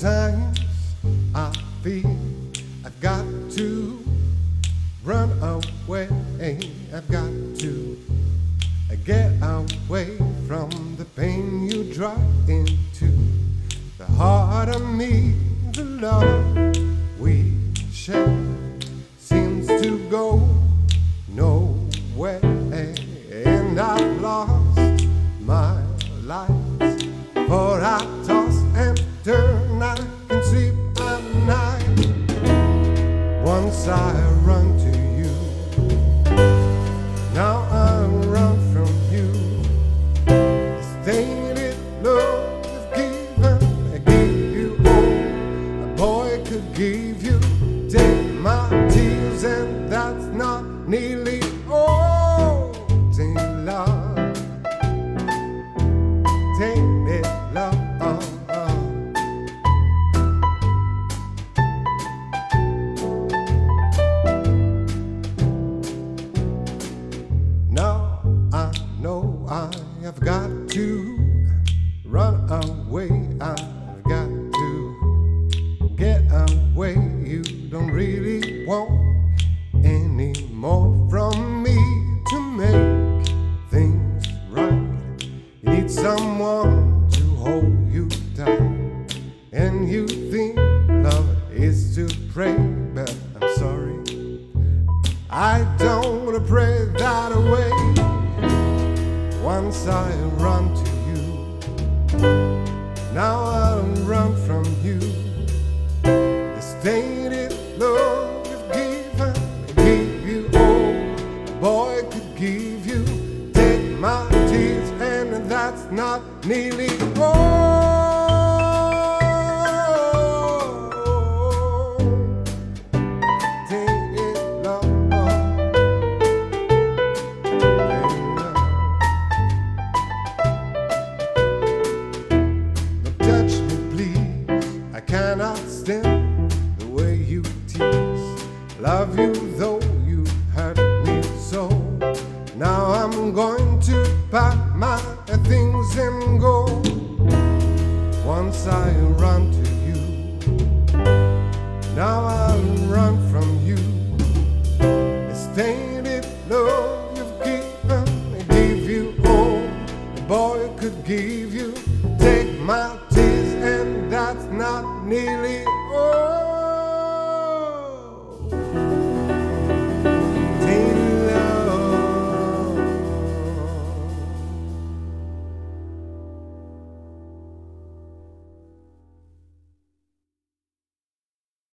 Sometimes I feel I've got to run away. I've got to get away from the pain you drop into the heart of me. The love we share seems to go nowhere, and I've lost my life for I toss and turn. Once I run to you. Now I run from you. Tainted love is given. I give you all a boy could give you. Take my tears, and to run away. I've got to get away. You don't really want any more from me to make things right. You need someone to hold you tight, and you think love is to pray, but I'm sorry. I don't wanna pray that away. Once I run to you, now I run from you. The tainted love you've given, I give you all a boy could give you. Take my tears, and that's not nearly all. Love you though you hurt me so. Now I'm going to pack my things and go. Once I run to you, now I'll run from you. The tainted love you've given, I give you all a boy could give you. Take my tears, and that's not nearly